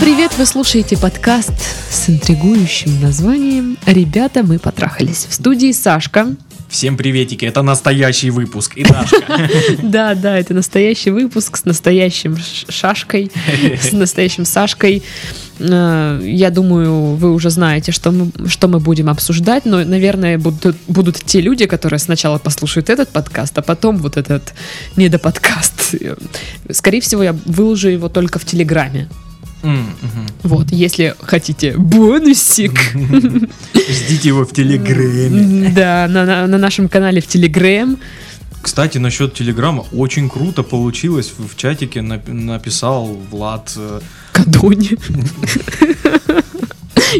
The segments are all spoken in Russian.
привет! Вы слушаете подкаст с интригующим названием «Ребята, мы потрахались». В студии Сашка. Всем приветики, это настоящий выпуск. И Дашка. Да, да, это настоящий выпуск с настоящим Шашкой, с настоящим Сашкой. Э, Я думаю, вы уже знаете, что мы, что мы будем обсуждать, но, наверное, будут, будут те люди, которые сначала послушают этот подкаст, а потом вот этот недоподкаст. Скорее всего, я выложу его только в Телеграме. Мгм. Вот, если хотите бонусик, Ждите его в Телеграме. да, на, на- на нашем канале в Телеграм. Кстати, насчет Телеграма, очень круто получилось. В чатике нап- написал Влад, э, Кадони.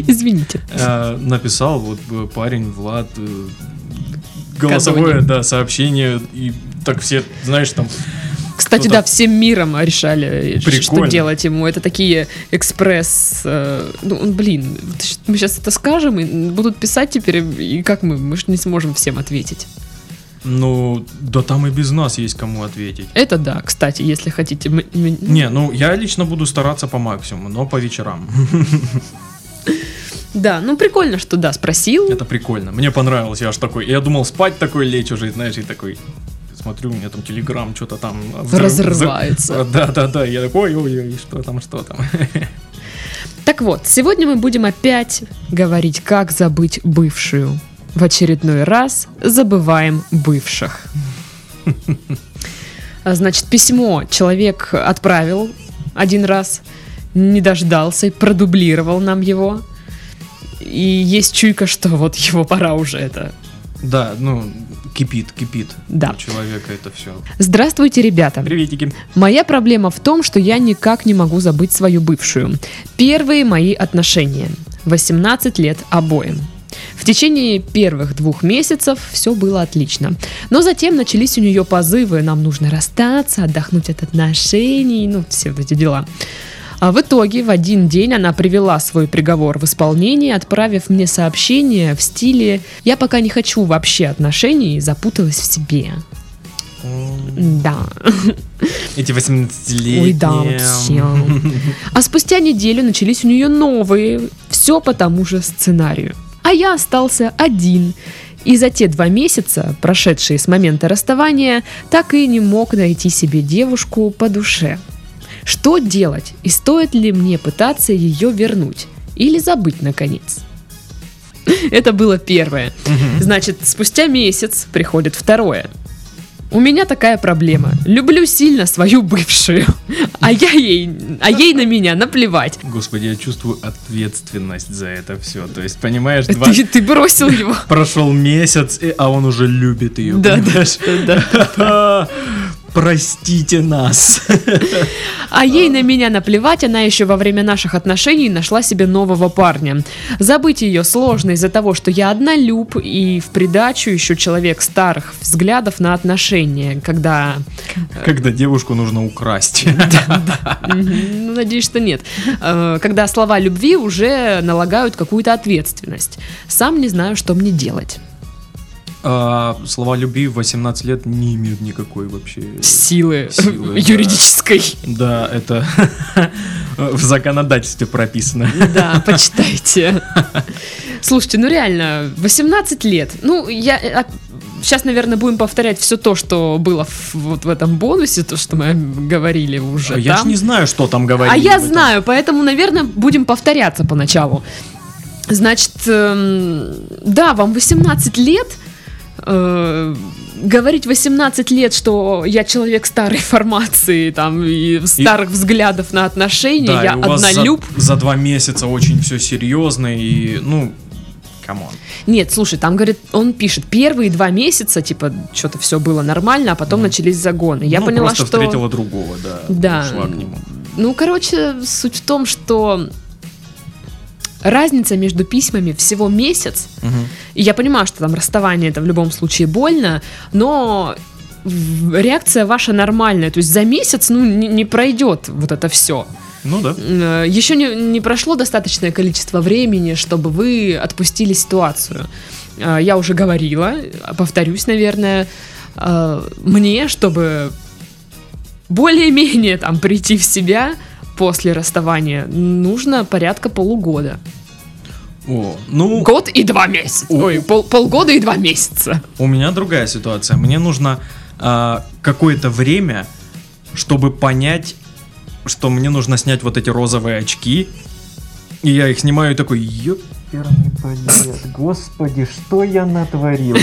Извините. э, написал вот э, парень Влад голосовое, да, сообщение. И так все, знаешь, там Кстати, да, всем миром решали, ш- что Прикольно. делать ему. Это такие экспресс... э, ну, блин, мы сейчас это скажем, и будут писать теперь, и как мы? Мы же не сможем всем ответить. Ну, да там и без нас есть кому ответить. Это да, кстати, если хотите. Не, ну я лично буду стараться по максимуму, но по вечерам. Да, ну прикольно, что да, спросил. Это прикольно. Мне понравилось, я аж такой. Я думал спать такой лечь уже, знаешь, и такой. Смотрю, у меня там телеграм, что-то там взрыв- Разрывается. взрыв- Да, да, да. Я такой, ой-ой-ой, что там, что там. Так вот, сегодня мы будем опять говорить, как забыть бывшую. В очередной раз забываем бывших. А, Значит, письмо человек отправил один раз, не дождался и продублировал нам его. И есть чуйка, что вот его пора уже это. Да, ну, кипит, кипит. Да. У человека это все. Здравствуйте, ребята. Приветики. Моя проблема в том, что я никак не могу забыть свою бывшую. Первые мои отношения. 18 лет обоим. В течение первых двух месяцев все было отлично. Но затем начались у нее позывы, нам нужно расстаться, отдохнуть от отношений, ну, все вот эти дела. А в итоге в один день она привела свой приговор в исполнение, отправив мне сообщение в стиле «Я пока не хочу вообще отношений, запуталась в себе». Да. Эти 18-летние. Ой, да, вообще. А спустя неделю начались у нее новые, все по тому же сценарию. А я остался один. И за те два месяца, прошедшие с момента расставания, так и не мог найти себе девушку по душе. Что делать? И стоит ли мне пытаться ее вернуть? Или забыть, наконец? Это было первое. Значит, спустя месяц приходит второе. У меня такая проблема. Люблю сильно свою бывшую, а я ей, а ей на меня наплевать. Господи, я чувствую ответственность за это все. То есть, понимаешь, два... Ты, ты бросил его. прошел месяц, а он уже любит ее. Да, да, да, да. Простите нас. А ей на меня наплевать, она еще во время наших отношений нашла себе нового парня. Забыть ее сложно из-за того, что я однолюб и в придачу еще человек старых взглядов на отношения, когда Когда девушку нужно украсть. Ну, надеюсь, что нет. Э, Когда слова любви уже налагают какую-то ответственность. Сам не знаю, что мне делать. А, Слова любви в 18 лет не имеют никакой вообще... Силы, Силы, да. юридической. Да, это в законодательстве прописано. Да, почитайте. Слушайте, ну реально, 18 лет. Ну, я... Сейчас, наверное, будем повторять все то, что было в- вот в этом бонусе, то, что мы говорили уже Я ж не знаю, что там говорили. А я знаю, поэтому, наверное, будем повторяться поначалу. Значит, эм, да, вам 18 лет. Э, говорить 18 лет, что я человек старой формации, там, и старых взглядов на отношения, Да, я и вас за- однолюб. За, два месяца очень все серьезно и, ну, come on. Нет, слушай, там, говорит, он пишет, первые два месяца, типа, что-то все было нормально, а потом начались загоны. Я ну, поняла, просто что... встретила другого, да. Да. Ну, короче, суть в том, что разница между письмами всего месяц. Мгм. И я понимаю, что там расставание это в любом случае больно, но реакция ваша нормальная. То есть за месяц, ну, не, не пройдет вот это все. Ну да. Еще не, не прошло достаточное количество времени, чтобы вы отпустили ситуацию. Э, Я уже говорила, повторюсь, наверное, э, мне, чтобы более-менее там прийти в себя, после расставания нужно порядка полугода. О, ну, Год и два месяца. О. Ой, пол- полгода и два месяца. у меня другая ситуация. Мне нужно а, какое-то время, чтобы понять, что мне нужно снять вот эти розовые очки. И я их снимаю и такой, балет, господи, что я натворил?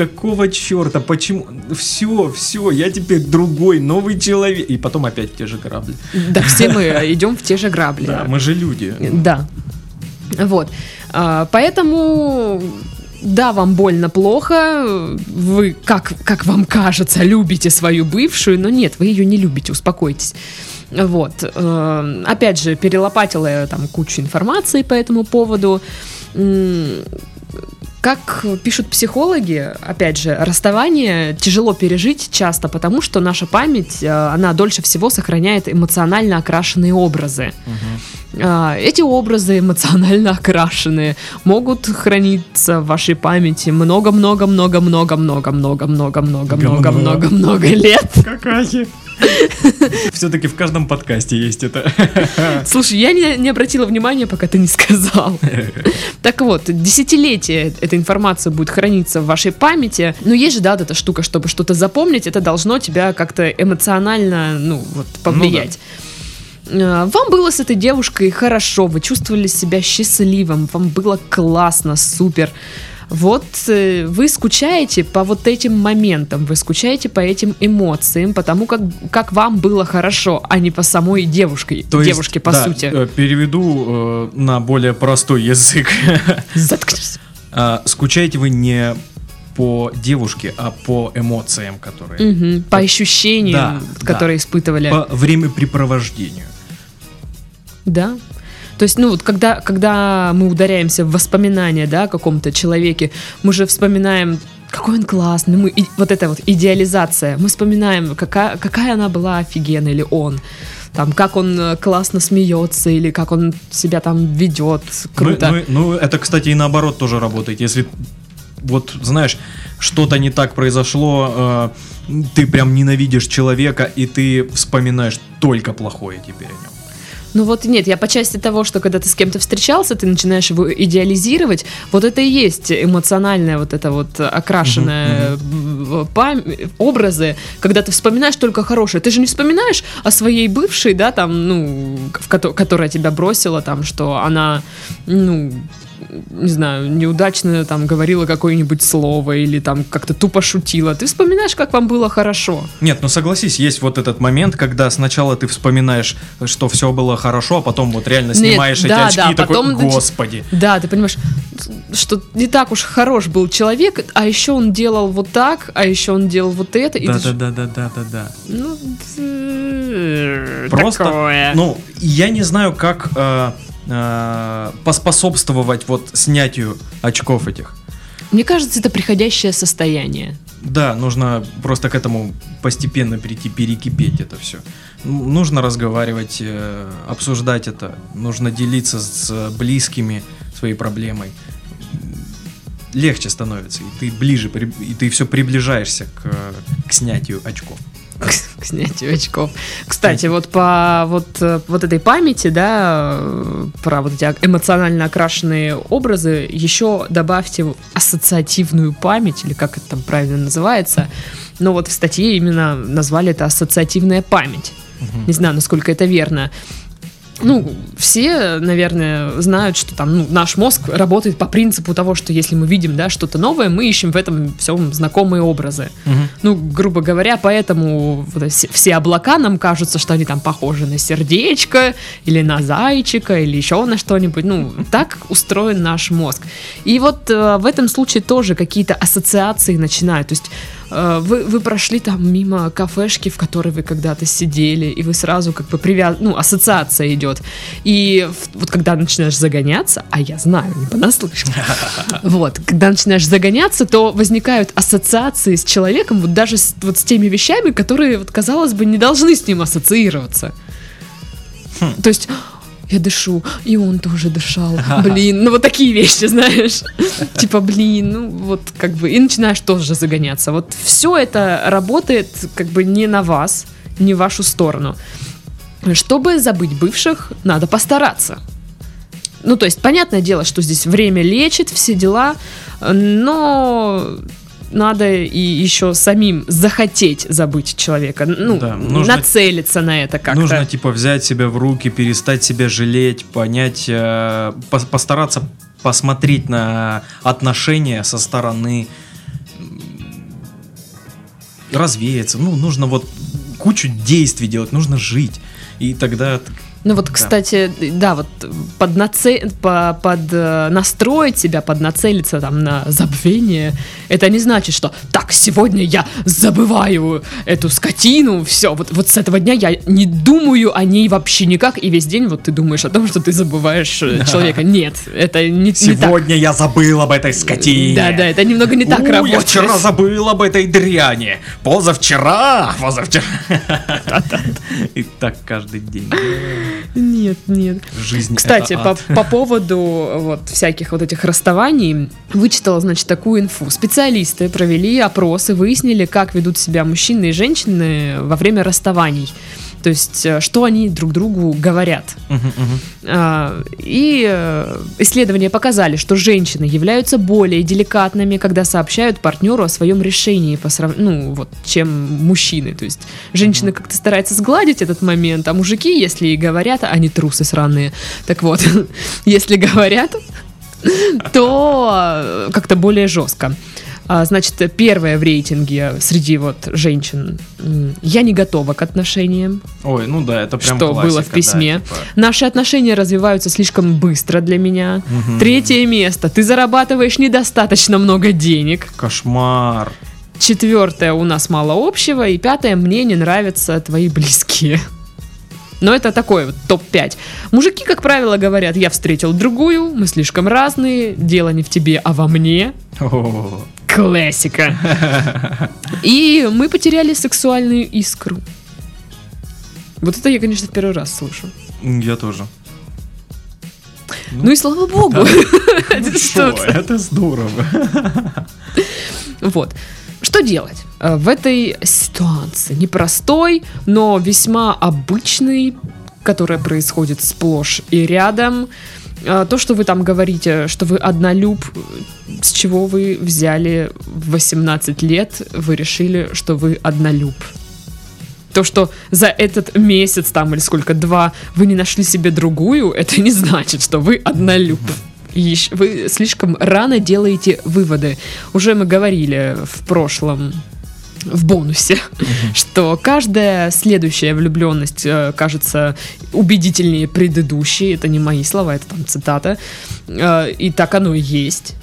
Какого черта, почему? Все, все, я теперь другой, новый человек. И потом опять те же грабли. Да, все мы идем в те же грабли. Да, мы же люди. Да. Вот. А, Поэтому, да, вам больно, плохо. Вы, как, как вам кажется, любите свою бывшую, но нет, вы ее не любите, успокойтесь. Вот. Э, Опять же, перелопатила я там кучу информации по этому поводу. Как пишут психологи, опять же, расставание тяжело пережить часто, потому что наша память, э, она дольше всего сохраняет эмоционально окрашенные образы. А, Эти образы эмоционально окрашенные могут храниться в вашей памяти много-много-много-много-много-много-много-много-много-много лет. Какая? Все-таки в каждом подкасте есть это. Слушай, я не, не обратила внимания, пока ты не сказал. Так вот, десятилетия эта информация будет храниться в вашей памяти. Но есть же, да, вот эта штука, чтобы что-то запомнить, это должно тебя как-то эмоционально, ну, вот, повлиять. Э, Вам было с этой девушкой хорошо, вы чувствовали себя счастливым, вам было классно, супер. Вот э, вы скучаете по вот этим моментам, вы скучаете по этим эмоциям, потому как, как вам было хорошо, а не по самой девушке, То есть, девушке по да, сути. э, Переведу э, на более простой язык. Заткнись. А, Скучаете вы не по девушке, а по эмоциям, которые... По ощущениям, Да, которые испытывали. По времяпрепровождению. Да. То есть, ну вот когда, когда мы ударяемся в воспоминания, да, о каком-то человеке, мы же вспоминаем, какой он классный, мы, и- вот эта вот идеализация, мы вспоминаем, какая, какая она была офигенная, или он, там, как он э, классно смеется, или как он себя там ведет, круто. Ну, ну, ну, это, кстати, и наоборот тоже работает. Если вот, знаешь, что-то не так произошло, э, ты прям ненавидишь человека, и ты вспоминаешь только плохое теперь о нем. Ну вот нет, я по части того, что когда ты с кем-то встречался, ты начинаешь его идеализировать, вот это и есть эмоциональная вот эта вот окрашенная м, пам- образы, когда ты вспоминаешь только хорошее. Ты же не вспоминаешь о своей бывшей, да, там, ну, в кото- которая тебя бросила, там, что она, ну, не знаю, неудачно там говорила какое-нибудь слово или там как-то тупо шутила. Ты вспоминаешь, как вам было хорошо. Нет, ну согласись, есть вот этот момент, когда сначала ты вспоминаешь, что все было хорошо, а потом вот реально Нет, снимаешь да, эти очки да, и такой, потом господи. Да, ты понимаешь, что не так уж хорош был человек, а еще он делал вот так, а еще он делал вот это. и ты ж- Да-да-да-да-да-да. Ну, э, Просто, такое. ну, я не знаю, как э, э, поспособствовать вот снятию очков этих. Мне кажется, это приходящее состояние. Да, нужно просто к этому постепенно перейти, перекипеть это все. Нужно разговаривать, э, обсуждать это, нужно делиться с близкими своей проблемой. Легче становится, и ты ближе, и ты все приближаешься к, к снятию очков. К снятию очков. Кстати, вот по вот, э, вот этой памяти, да, э, про вот эти эмоционально окрашенные образы, еще добавьте ассоциативную память, или как это там правильно называется. Но вот в статье именно назвали это ассоциативная память. Не знаю, насколько это верно. Ну, все, наверное, знают, что там ну, наш мозг работает по принципу того, что если мы видим да, что-то новое, мы ищем в этом всем знакомые образы. Ну, грубо говоря, поэтому вот все, облака нам кажутся, что они там похожи на сердечко, или на зайчика, или еще на что-нибудь. Ну, так устроен наш мозг. И вот э, в этом случае тоже какие-то ассоциации начинают. То есть вы, вы прошли там мимо кафешки, в которой вы когда-то сидели, и вы сразу как бы привяз... ну, ассоциация идет. И вот когда начинаешь загоняться, а я знаю, не понаслышке, вот, когда начинаешь загоняться, то возникают ассоциации с человеком, вот даже с, вот с теми вещами, которые, вот, казалось бы, не должны с ним ассоциироваться. То есть я дышу, и он тоже дышал. Блин, ну вот такие вещи, знаешь. Типа, блин, ну вот как бы, и начинаешь тоже загоняться. Вот все это работает как бы не на вас, не в вашу сторону. Чтобы забыть бывших, надо постараться. Ну, то есть, понятное дело, что здесь время лечит, все дела, но надо и еще самим захотеть забыть человека, ну, Да, нужно- нацелиться на это как-то. Нужно типа взять себя в руки, перестать себя жалеть, понять, э, пос- постараться посмотреть на отношения со стороны, развеяться. Ну, нужно вот кучу действий делать, нужно жить. И тогда Ну вот, Да. кстати, да, вот под, наце- по- под э, настроить себя, поднацелиться там на забвение, это не значит, что так, сегодня я забываю эту скотину, все, вот, вот с этого дня я не думаю о ней вообще никак, и весь день вот ты думаешь о том, что ты забываешь э, человека. Нет, это не, не так. сегодня я забыл об этой скотине. Да, да, это немного не так У, я работает. вчера забыл об этой дряни. Позавчера, позавчера. И так каждый день. Нет, нет. Жизнь Кстати, по, по поводу вот всяких вот этих расставаний, вычитала, значит, такую инфу. Специалисты провели опросы, выяснили, как ведут себя мужчины и женщины во время расставаний. То есть, э, что они друг другу говорят. А, И э, исследования показали, что женщины являются более деликатными, когда сообщают партнеру о своем решении, по срав- ну, вот, чем мужчины. То есть женщины как-то стараются сгладить этот момент, а мужики, если и говорят, они трусы сраные. Так вот, если говорят, то э, как-то более жестко. А, Значит, первое в рейтинге среди вот женщин. Я не готова к отношениям. Ой, ну да, это прям Что было в классика, да, письме. типа. Наши отношения развиваются слишком быстро для меня. Мгм. Третье место. Ты зарабатываешь недостаточно много денег. Кошмар. Четвертое. У нас мало общего. И пятое. Мне не нравятся твои близкие. Но это такой вот топ-5. Мужики, как правило, говорят, я встретил другую, мы слишком разные, дело не в тебе, а во мне. О, Классика. И мы потеряли сексуальную искру. Вот это я, конечно, в первый раз слышу. Я тоже. Ну и слава богу. Это Что, что-то. это здорово. Вот. Что делать э, в этой ситуации? Непростой, но весьма обычный, которая происходит сплошь и рядом. Э, То, что вы там говорите, что вы однолюб, с чего вы взяли в 18 лет, вы решили, что вы однолюб. То, что за этот месяц там или сколько, два, вы не нашли себе другую, это не значит, что вы однолюб. Вы слишком рано делаете выводы. Уже мы говорили в прошлом в бонусе, что каждая следующая влюбленность э, кажется убедительнее предыдущей. Это не мои слова, это там цитата. Э, и так оно и есть.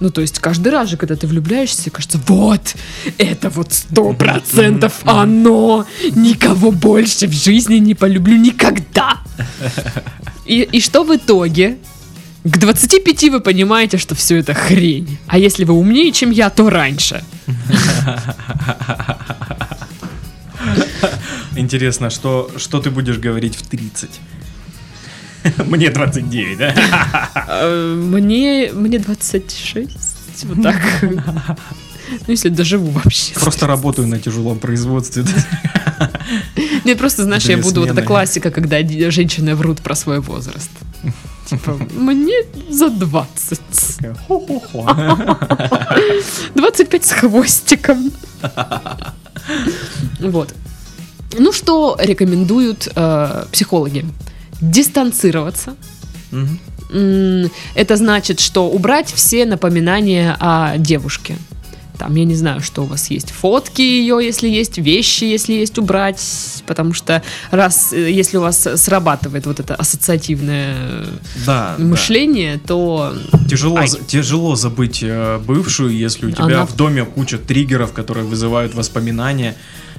Ну, то есть каждый раз же, когда ты влюбляешься, кажется, вот, это вот сто процентов оно, никого больше в жизни не полюблю никогда. И, и что в итоге? К 25 вы понимаете, что все это хрень. А если вы умнее, чем я, то раньше. Интересно, что, что ты будешь говорить в 30? Мне 29, да? Э, Мне, мне 26, вот так. Ну, если доживу вообще. Просто работаю на тяжелом производстве. Нет, просто, знаешь, я буду, вот эта классика, когда женщины врут про свой возраст. Типа, мне за 20. Такая, хо-хо-хо. 25 с хвостиком. Вот. Ну, что рекомендуют э, психологи? Дистанцироваться. М, Это значит, что убрать все напоминания о девушке. Там, я не знаю, что у вас есть. Фотки ее, если есть, вещи, если есть, убрать. Потому что раз, э, если у вас срабатывает вот это ассоциативное Да, да. мышление, то Тяжело, Ай. тяжело забыть э, бывшую, если у тебя Она- в доме куча триггеров, которые вызывают воспоминания.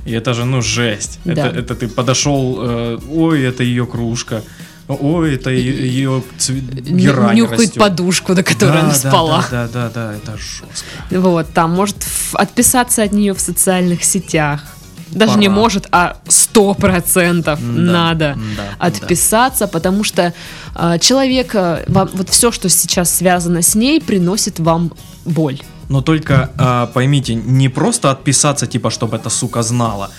И это же, ну, жесть. Да. Это, это ты подошел, э, ой, это ее кружка. Ой, это ее герань нюхает растет. подушку, на которой Да, она да, спала. Да, да, да, да, это жестко. Вот, там может отписаться от нее в социальных сетях. Даже не Пора. может, а сто процентов Да, надо да, отписаться, потому что э, человек, э, вам, вот все, что сейчас связано с ней, приносит вам боль. Но только а, поймите, не просто отписаться, типа, чтобы эта сука знала,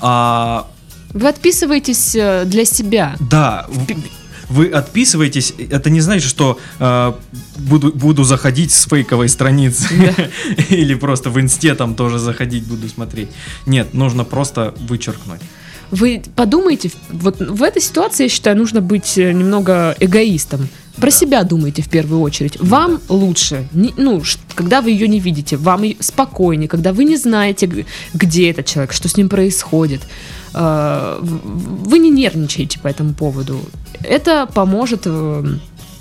а Вы отписываетесь э, для себя. Да, вы отписываетесь, это не значит, что э, буду, буду заходить с фейковой страницы или просто в инсте там тоже заходить буду смотреть. Нет, нужно просто вычеркнуть. Вы подумайте, вот в этой ситуации, я считаю, нужно быть э, немного эгоистом. Про себя думайте в первую очередь. Вам лучше, не- ну, когда вы ее не видите, вам спокойнее, когда вы не знаете, где этот человек, что с ним происходит. Э, Вы не нервничаете по этому поводу. Это поможет, э,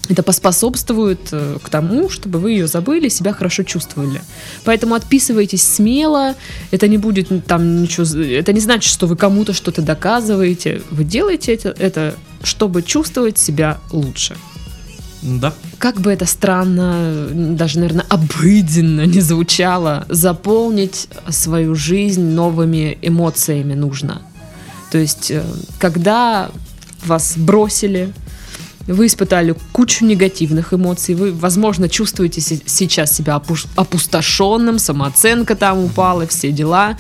это поспособствует э, к тому, чтобы вы ее забыли, себя хорошо чувствовали. Поэтому отписывайтесь смело, это не будет там ничего, это не значит, что вы кому-то что-то доказываете. Вы делаете это, это чтобы чувствовать себя лучше. Да. Как бы это странно, даже, наверное, обыденно не звучало, заполнить свою жизнь новыми эмоциями нужно. То есть, э, когда вас бросили, вы испытали кучу негативных эмоций, вы, возможно, чувствуете се- сейчас себя опустошенным, самооценка там упала, все дела.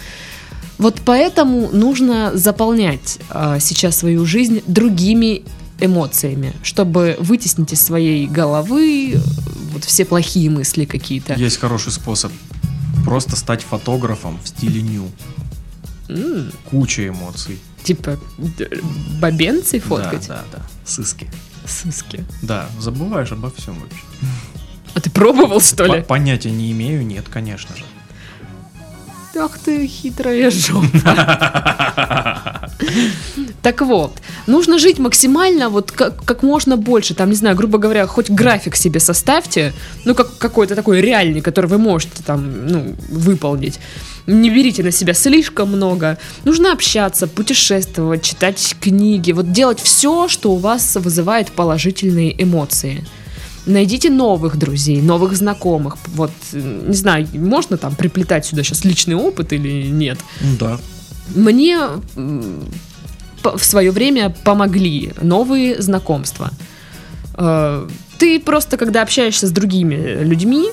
Вот поэтому нужно заполнять э, сейчас свою жизнь другими эмоциями, чтобы вытеснить из своей головы э, вот все плохие мысли какие-то. Есть хороший способ. Просто стать фотографом в стиле ню. М, Куча эмоций. Типа бабенцы фоткать. Да, да, да. Сыски. Сыски. Да, забываешь обо всем вообще. А ты пробовал, что ли? понятия не имею, нет, конечно же. Ах ты хитрая жопа. Так вот, нужно жить максимально вот как, как можно больше. Там, не знаю, грубо говоря, хоть график себе составьте, ну, как какой-то такой реальный, который вы можете там, ну, выполнить. Не берите на себя слишком много. Нужно общаться, путешествовать, читать книги, вот делать все, что у вас вызывает положительные эмоции. Найдите новых друзей, новых знакомых. Вот, не знаю, можно там приплетать сюда сейчас личный опыт или нет. Да. Мне в свое время помогли новые знакомства. Э, Ты просто, когда общаешься с другими людьми,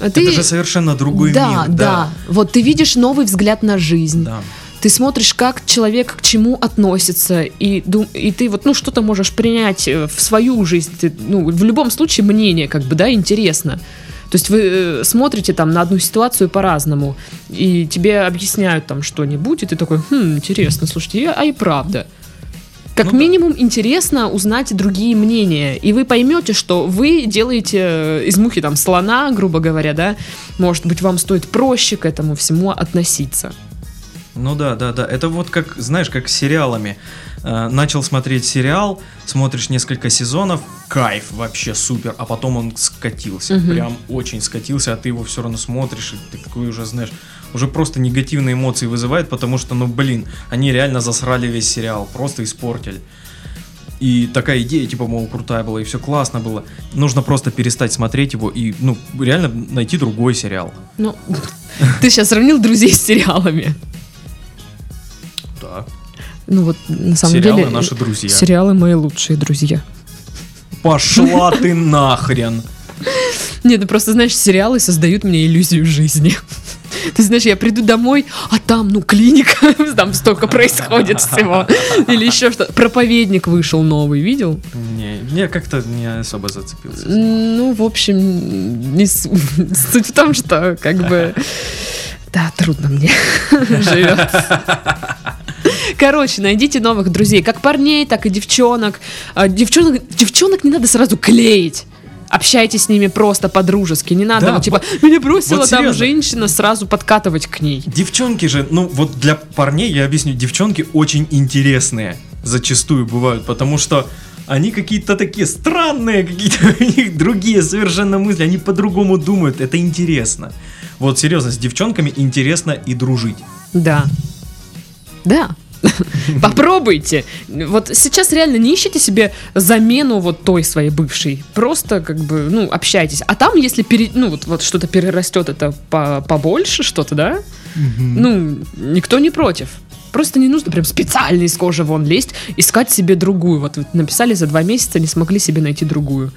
ты... Это же совершенно другой да, мир. да, Вот ты видишь новый взгляд на жизнь. Да. Ты смотришь, как человек к чему относится, и, дум- и ты вот, ну, что-то можешь принять э, в свою жизнь. Ты, ну, в любом случае мнение, как бы, да, интересно. То есть вы э, смотрите там на одну ситуацию по-разному, и тебе объясняют там что-нибудь, и ты такой, хм, интересно, слушайте, а и правда. Как Ну да. минимум интересно узнать другие мнения, и вы поймете, что вы делаете э, из мухи там слона, грубо говоря, да, может быть, вам стоит проще к этому всему относиться. Ну да, да, да. Это вот как, знаешь, как с сериалами. Э, начал смотреть сериал, смотришь несколько сезонов, кайф, вообще супер, а потом он скатился. Мгм. Прям очень скатился, а ты его все равно смотришь, и ты такой уже, знаешь, уже просто негативные эмоции вызывает, потому что, ну блин, они реально засрали весь сериал, просто испортили. И такая идея, типа, мол, крутая была, и все классно было. Нужно просто перестать смотреть его и, ну, реально найти другой сериал. Ну, ты сейчас сравнил друзей с сериалами. Да. Ну вот, на самом Сериалы деле... наши друзья. Сериалы мои лучшие друзья. Пошла ты нахрен. Нет, ну просто, знаешь, сериалы создают мне иллюзию жизни. Ты знаешь, я приду домой, а там, ну, клиника, там столько происходит всего. Или еще что. Проповедник вышел новый, видел? Не, я как-то не особо зацепился. Ну, в общем, не суть в том, что как бы... Да, трудно мне живется. Короче, найдите новых друзей, как парней, так и девчонок. А, Девчонок, девчонок не надо сразу клеить. Общайтесь с ними просто по-дружески. Не надо Да, вот типа, меня бросила вот там женщина, сразу подкатывать к ней. Девчонки же, ну вот для парней, я объясню, девчонки очень интересные зачастую бывают, потому что они какие-то такие странные, какие-то у них другие совершенно мысли, они по-другому думают, это интересно. Вот серьезно, с девчонками интересно и дружить. Да. Да. Попробуйте. Вот сейчас реально не ищите себе замену вот той своей бывшей. Просто как бы, ну, общайтесь. А там, если пере, ну, вот, вот что-то перерастет, это по- побольше что-то, да? Ну, никто не против. Просто не нужно прям специально из кожи вон лезть, искать себе другую. Вот вы написали за два месяца, не смогли себе найти другую.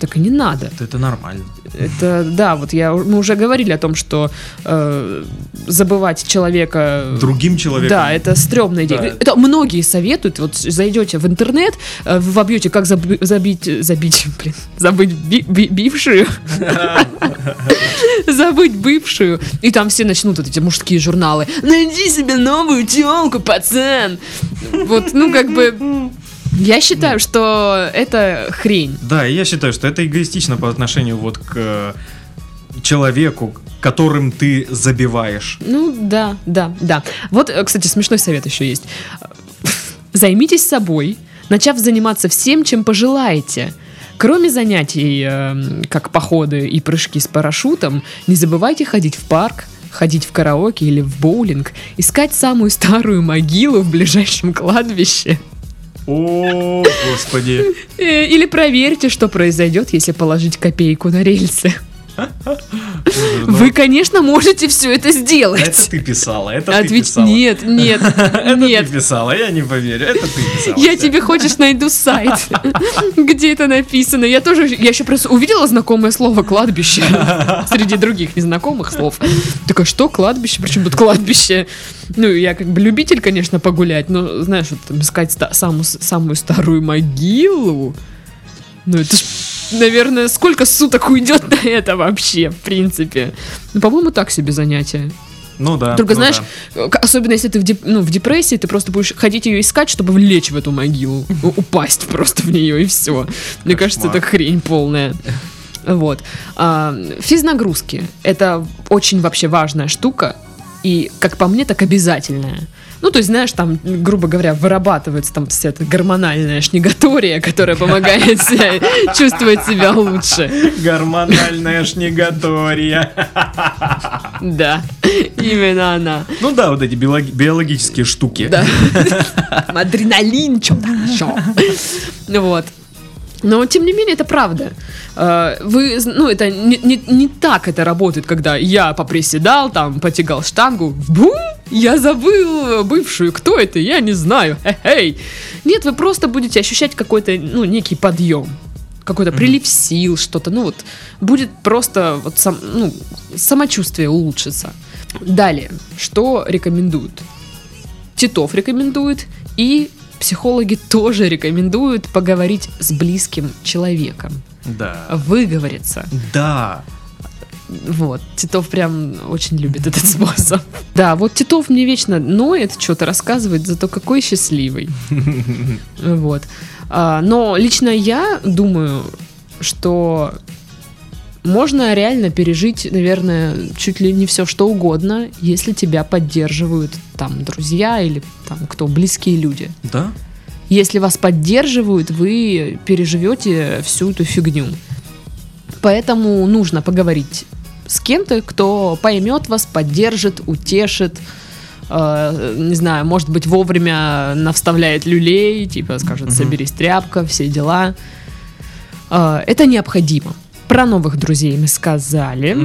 Так и не надо. Это, это нормально. Это, да, вот я, мы уже говорили о том, что э, забывать человека... Другим человеком. Да, это стрёмная идея. Да. Это многие советуют. Вот зайдете в интернет, э, вобьете, как заби- забить, забить, блин, забыть би- би- бившую, забыть бывшую, и там все начнут вот эти мужские журналы. Найди себе новую телку, пацан. Вот, ну как бы, я считаю, что это хрень. Да, я считаю, что это эгоистично по отношению вот к э, человеку, которым ты забиваешь. Ну да, да, да. Вот, э, кстати, смешной совет еще есть. Займитесь собой, начав заниматься всем, чем пожелаете. Кроме занятий, э, как походы и прыжки с парашютом, не забывайте ходить в парк, ходить в караоке или в боулинг, искать самую старую могилу в ближайшем кладбище. О, господи. Э, Или проверьте, что произойдет, если положить копейку на рельсы. Ну, Вы, конечно, можете все это сделать. Это ты писала, это ты писала. нет, нет, Это нет. ты писала, я не поверю. Это ты писала. Я тебе хочешь найду сайт, где это написано. Я тоже, я еще просто увидела знакомое слово кладбище среди других незнакомых слов. Такая, что кладбище? Причем тут кладбище? Ну, я как бы любитель, конечно, погулять, но, знаешь, вот искать ста- самую старую могилу, ну, это ж, наверное, сколько суток уйдет на это вообще, в принципе. Ну, по-моему, так себе занятие. Ну да. Только ну знаешь, да. особенно если ты в, деп- ну, в депрессии, ты просто будешь ходить ее искать, чтобы влечь в эту могилу, упасть просто в нее и все. Мне кажется, это хрень полная. Вот. А, физнагрузки. Это очень вообще важная штука. И, как по мне, так обязательная. Ну, то есть, знаешь, там, грубо говоря, вырабатывается там вся эта гормональная шнегатория, которая помогает чувствовать себя лучше. Гормональная шнегатория. Да, именно она. Ну да, вот эти биологи- биологические штуки. Да. Адреналин, что-то еще. Вот. Но, тем не менее, это правда. Э, Вы, ну, это не, не- не так это работает, когда я поприседал, там, потягал штангу, бум, я забыл бывшую, кто это, я не знаю, эй. Нет, вы просто будете ощущать какой-то, ну, некий подъем, какой-то прилив сил, что-то, ну, вот, будет просто, вот, сам, ну, самочувствие улучшится. Далее, что рекомендуют? Титов рекомендует, и психологи тоже рекомендуют поговорить с близким человеком, Да. выговориться. Да. Вот, Титов прям очень любит этот способ. Да, вот Титов мне вечно ноет, что-то рассказывает, зато какой счастливый. Вот. А, Но лично я думаю, что можно реально пережить, наверное, чуть ли не все, что угодно, если тебя поддерживают там друзья или там кто, близкие люди. Да? Если вас поддерживают, вы переживете всю эту фигню. Поэтому нужно поговорить с кем-то, кто поймет вас, поддержит, утешит. э, не знаю, может быть, вовремя навставляет люлей, типа скажет, соберись, тряпка, все дела. Э, это необходимо. Про новых друзей мы сказали.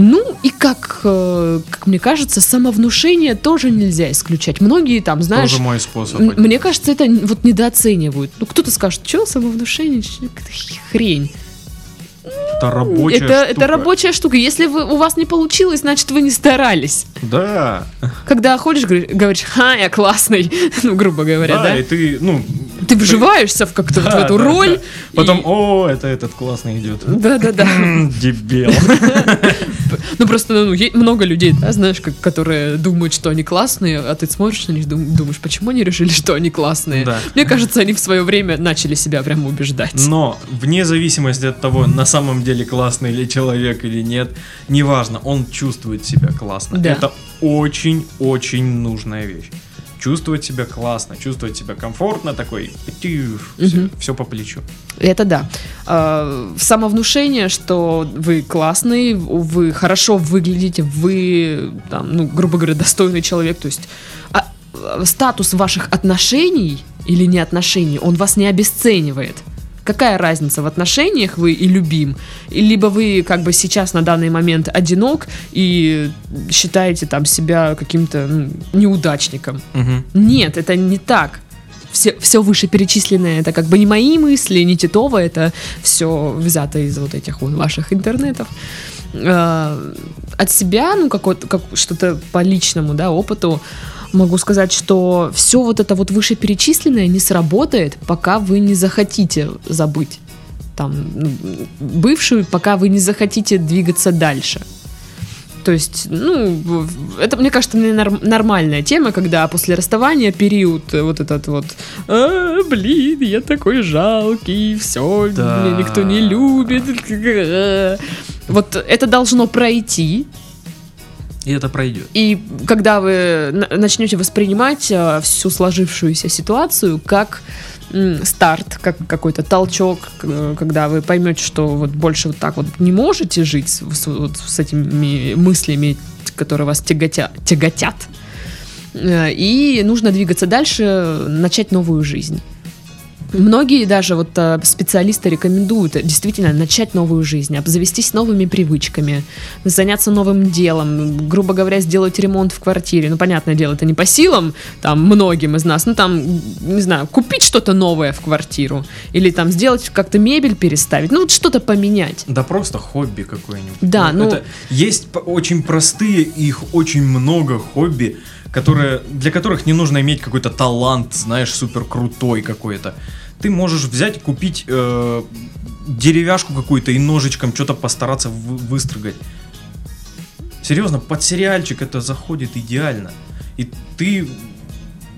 Ну и как, э, как мне кажется, самовнушение тоже нельзя исключать. Многие там, знаешь, Тоже мой способ. Мне кажется, это вот недооценивают. Ну, кто-то скажет, что самовнушение, хрень. Это рабочая это, штука. это рабочая штука. Если вы, у вас не получилось, значит, вы не старались. Да. Когда ходишь, говори- говоришь, ха, я классный, ну, грубо говоря, да? Да, и ты, ну... Ты вживаешься в как-то вот в да, эту да, роль. да. Потом, и- о, это этот классный идет. Да-да-да. Дебил. Ну, просто, ну, много людей, да, знаешь, как, которые думают, что они классные, а ты смотришь на них, дум- думаешь, почему они решили, что они классные? Да. Мне кажется, они в свое время начали себя прям убеждать. Но вне зависимости от того, на самом деле классный ли человек или нет, неважно, он чувствует себя классно. Да. Это очень-очень нужная вещь. Чувствовать себя классно, чувствовать себя комфортно, такой, Мгм. все, по плечу. Это да. А, Самовнушение, что вы классный, вы хорошо выглядите, вы, там, ну, грубо говоря, достойный человек. То есть а, а, статус ваших отношений или не отношений, он вас не обесценивает. Какая разница в отношениях вы и любим? Либо вы как бы сейчас на данный момент одинок и считаете там себя каким-то ну, неудачником. Мгм. Нет, это не так. все, все вышеперечисленное, это как бы не мои мысли, не Титова, это все взято из вот этих вот ваших интернетов. Э, от себя, ну, как, как что-то по личному, да, опыту, могу сказать, что все вот это вот вышеперечисленное не сработает, пока вы не захотите забыть там бывшую, пока вы не захотите двигаться дальше. То есть, ну, это, мне кажется, нормальная тема, когда после расставания период э, вот этот вот, а, блин, я такой жалкий, все, да. меня никто не любит. Вот это должно пройти, и это пройдет. И когда вы начнете воспринимать э, всю сложившуюся ситуацию как старт, как какой-то толчок, когда вы поймете, что вот больше вот так вот не можете жить с, вот с этими мыслями, которые вас тяготят, тяготят, э, и нужно двигаться дальше, начать новую жизнь. Многие даже вот э, специалисты рекомендуют действительно начать новую жизнь, обзавестись новыми привычками, заняться новым делом, грубо говоря, сделать ремонт в квартире. Ну, понятное дело, это не по силам там многим из нас, ну там, не знаю, купить что-то новое в квартиру или там сделать как-то мебель переставить, ну вот что-то поменять. Да просто хобби какое-нибудь. Да, ну... Это, есть очень простые, их очень много хобби, которые, для которых не нужно иметь какой-то талант, знаешь, супер крутой какой-то. Ты можешь взять, купить э, деревяшку какую-то и ножичком что-то постараться выстрогать. Серьезно, под сериальчик это заходит идеально. И ты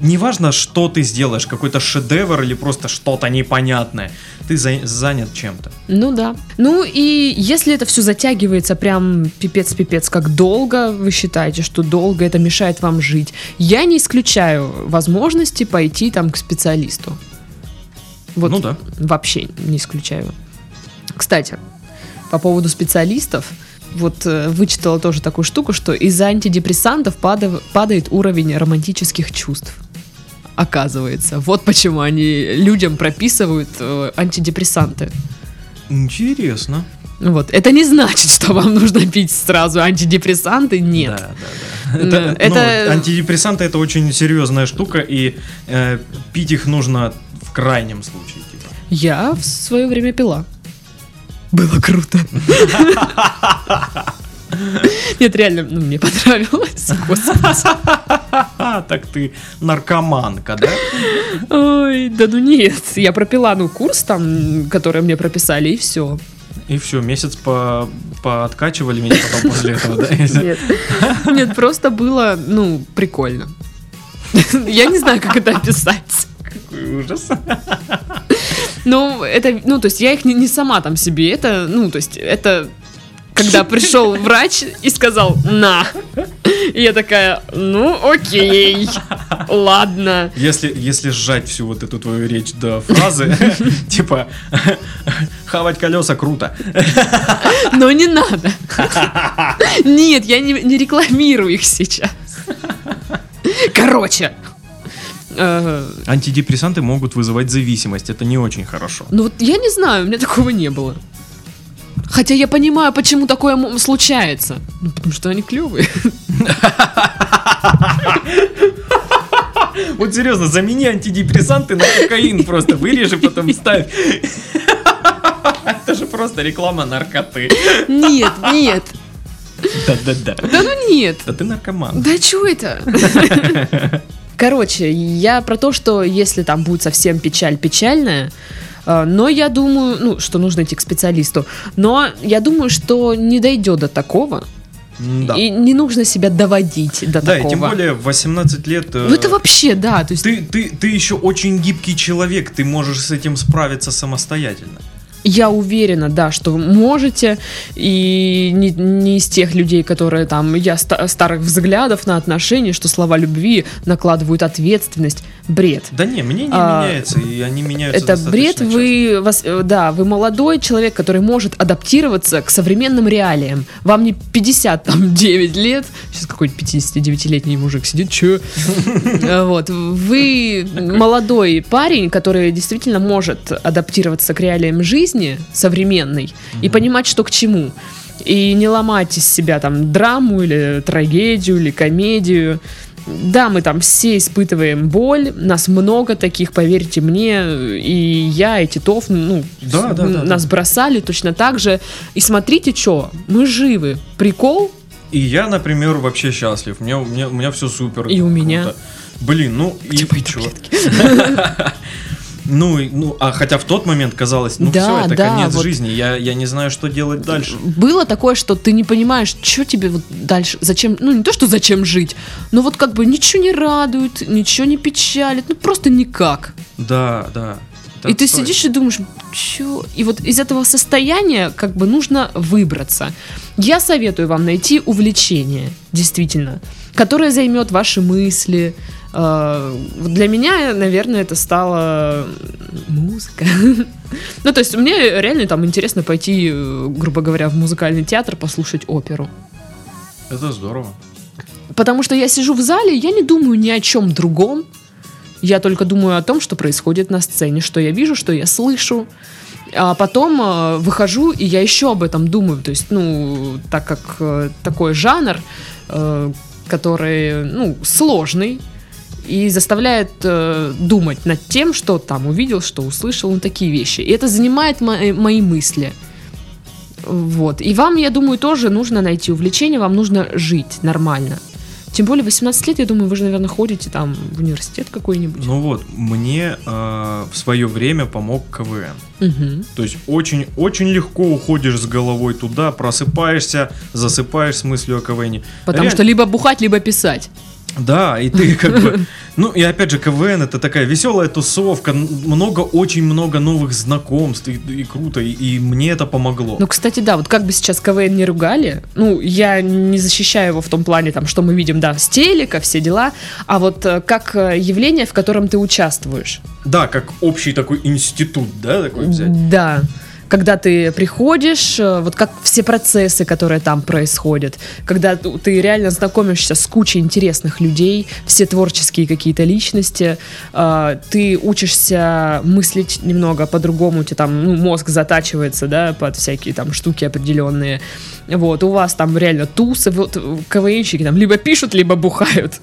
неважно, что ты сделаешь, какой-то шедевр или просто что-то непонятное, ты за, занят чем-то. Ну да. Ну и если это все затягивается прям пипец-пипец, как долго вы считаете, что долго это мешает вам жить, я не исключаю возможности пойти там к специалисту. Вот ну да. Вообще не исключаю. Кстати, по поводу специалистов, вот э, вычитала тоже такую штуку, что из-за антидепрессантов падав, падает уровень романтических чувств оказывается. Вот почему они людям прописывают э, антидепрессанты. Интересно. Вот. Это не значит, что вам нужно пить сразу антидепрессанты, нет. Да, да, да. Это, это... Ну, антидепрессанты это очень серьезная штука, и э, пить их нужно в крайнем случае. Типа. Я в свое время пила. Было круто. Нет, реально, ну, мне понравилось. Так ты наркоманка, да? Ой, да ну нет. Я пропила, ну, курс там, который мне прописали, и все. И все, месяц по, пооткачивали меня потом после этого, да? Нет. Нет, просто было, ну, прикольно. Я не знаю, как это описать. Какой ужас. Ну, это, ну, то есть я их не, не сама там себе, это, ну, то есть это когда пришел врач и сказал «на». И я такая, ну окей, ладно. Если, если сжать всю вот эту твою речь до фразы, типа «хавать колеса круто». Но не надо. Нет, я не, не рекламирую их сейчас. Короче, э, Антидепрессанты могут вызывать зависимость, это не очень хорошо. Ну вот я не знаю, у меня такого не было. Хотя я понимаю, почему такое случается. Ну, потому что они клевые. Вот серьезно, замени антидепрессанты на кокаин просто. Вырежи, потом ставь. Это же просто реклама наркоты. Нет, нет. Да-да-да. Да ну нет. Да ты наркоман. Да что это? Короче, я про то, что если там будет совсем печаль печальная, но я думаю, ну, что нужно идти к специалисту. Но я думаю, что не дойдет до такого. Да. И не нужно себя доводить до да, такого. Да, и тем более 18 лет... Э, ну это вообще, да. То есть... ты, ты, ты еще очень гибкий человек, ты можешь с этим справиться самостоятельно. Я уверена, да, что можете, и не, не из тех людей, которые там, я ста- старых взглядов на отношения, что слова любви накладывают ответственность. Бред. Да не, мне не а, меняется, и они меняются Это бред, вы, вас, э, да, вы молодой человек, который может адаптироваться к современным реалиям. Вам не 59 лет, сейчас какой-нибудь 59-летний мужик сидит, чё? Вот, вы молодой парень, который действительно может адаптироваться к реалиям жизни, современной и понимать, что к чему. И не ломать из себя там драму или трагедию или комедию. Да, мы там все испытываем боль, нас много таких, поверьте мне, и я, и Титов, ну, Да, да, да, нас да. бросали точно так же. И смотрите, что, мы живы. Прикол, И я, например, вообще счастлив. Мне, у меня, у меня все супер. И у меня. Блин, ну и чё? таблетки? Ну, ну, а хотя в тот момент казалось, ну Да, все, это да, конец вот. жизни. Я, я не знаю, что делать дальше. Было такое, что ты не понимаешь, что тебе вот дальше, зачем, ну не то, что зачем жить, но вот как бы ничего не радует, ничего не печалит, ну просто никак. Да, да. и ты Так сидишь и думаешь, чё? И вот из этого состояния как бы нужно выбраться. Я советую вам найти увлечение, действительно, которое займет ваши мысли. Э, Для меня, наверное, это стало музыка. Ну, то есть мне реально там интересно пойти, э, грубо говоря, в музыкальный театр послушать оперу. Это здорово. Потому что я сижу в зале, я не думаю ни о чем другом. Я только думаю о том, что происходит на сцене, что я вижу, что я слышу. А потом э, выхожу, и я еще об этом думаю. То есть, ну, так как э, такой жанр, э, который, ну, сложный, и заставляет э, думать над тем, что там увидел, что услышал, ну, такие вещи. И это занимает мо- мои мысли. Вот. И вам, я думаю, тоже нужно найти увлечение, вам нужно жить нормально. Тем более 18 лет, я думаю, вы же, наверное, ходите там в университет какой-нибудь. Ну вот, мне э, в свое время помог КВН. Мгм. То есть очень, очень легко уходишь с головой туда, просыпаешься, засыпаешь с мыслью о КВН. Потому Реально- что либо бухать, либо писать. Да, и ты как бы... Ну и опять же, КВН это такая веселая тусовка, много, очень много новых знакомств, и, и круто, и, и мне это помогло. Ну, кстати, да, вот как бы сейчас КВН не ругали, ну, я не защищаю его в том плане, там, что мы видим, да, с телека, все дела, а вот э, как э, явление, в котором ты участвуешь. Да, как общий такой институт, да, такой взять. Да. Когда ты приходишь, э, вот как все процессы, которые там происходят, когда ты реально знакомишься с кучей интересных людей, все творческие какие-то личности, э, ты учишься мыслить немного по-другому, у тебя там ну, мозг затачивается, да, под всякие там штуки определенные. Вот, у вас там реально тусы, вот э, КВНщики там либо пишут, либо бухают.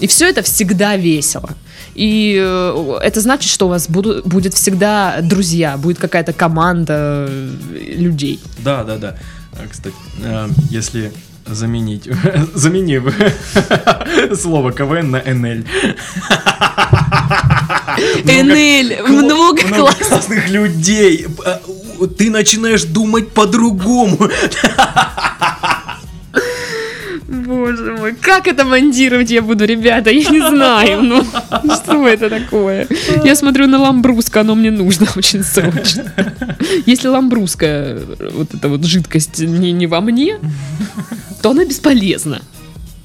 И все это всегда весело. И э, это значит, что у вас будут, будет всегда друзья, будет какая-то команда э, людей. Да, да, да. А, Кстати, э, если заменить, замени слово КВН на НЛ. Энель, много Много классных. людей. Ты начинаешь думать по-другому. Боже мой, как это монтировать я буду, ребята, я не знаю, ну, что это такое? Я смотрю на ламбруско, оно мне нужно очень срочно. Если ламбруская, вот эта вот жидкость не, не во мне, то она бесполезна.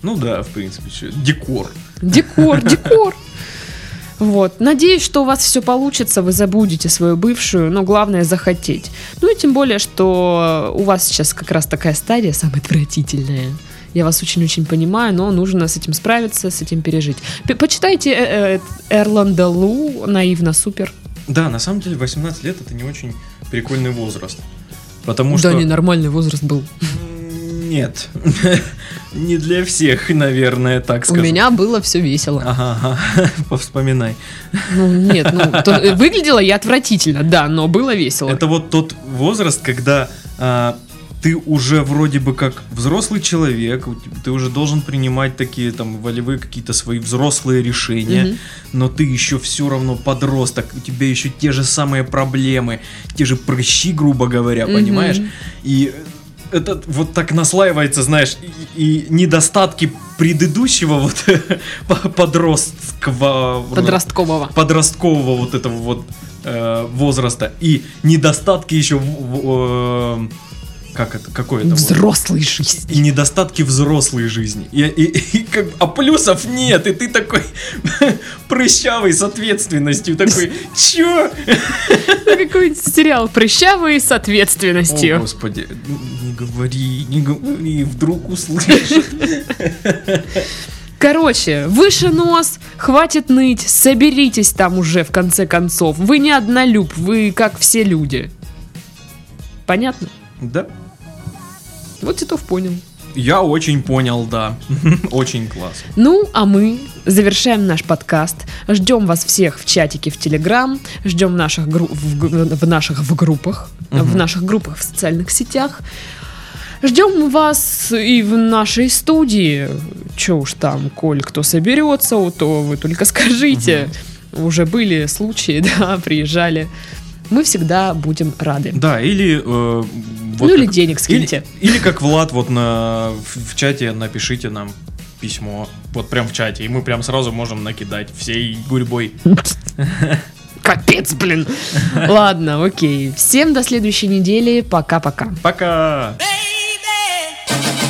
Ну да, в принципе, чё, декор. Декор, декор. Вот. Надеюсь, что у вас все получится, вы забудете свою бывшую, но главное захотеть. Ну и тем более, что у вас сейчас как раз такая стадия самая отвратительная. Я вас очень-очень понимаю, но нужно с этим справиться, с этим пережить. П- почитайте э, э, Эрланда Лу «Наивно супер». Да, на самом деле 18 лет это не очень прикольный возраст. Потому да, что... ненормальный возраст был. Нет. Не для всех, наверное, так У скажу. меня было все весело. Ага, ага. Повспоминай. Ну, нет, ну, то- выглядело я отвратительно, да, но было весело. Это вот тот возраст, когда а, ты уже вроде бы как взрослый человек, ты уже должен принимать такие там волевые какие-то свои взрослые решения, Мгм. но ты еще все равно подросток, у тебя еще те же самые проблемы, те же прыщи, грубо говоря, Мгм. понимаешь? И это вот так наслаивается, знаешь, и, и недостатки предыдущего вот по- подросткового Подросткового. вот этого вот э, возраста и недостатки еще э, как это какой это? Взрослой жизни. и недостатки взрослой жизни. И, и- и как, а плюсов нет, и ты такой прыщавый с ответственностью, такой, чё? Ну, Какой-нибудь сериал прыщавый с О, ответственностью. господи, не говори, не говори, вдруг услышит. Короче, выше нос, хватит ныть, соберитесь там уже в конце концов. Вы не однолюб, вы как все люди. Понятно? Да, Вот Титов понял. Я очень понял, да. Очень классно. Ну, а мы завершаем наш подкаст. Ждем вас всех в чатике в Телеграм, ждем наших гру- в, в наших в группах, в Мгм. наших группах в социальных сетях. Ждем вас и в нашей студии. Че уж там, коль кто соберется, то вы только скажите. Уже были случаи, да, приезжали. Мы всегда будем рады. Да, или... э, вот ну или как- денег скиньте. Или, или как Влад вот на, в, в чате напишите нам письмо, вот прям в чате, и мы прям сразу можем накидать всей гурьбой. Капец, блин. Ладно, окей. Всем до следующей недели. Пока-пока. Пока! Hey!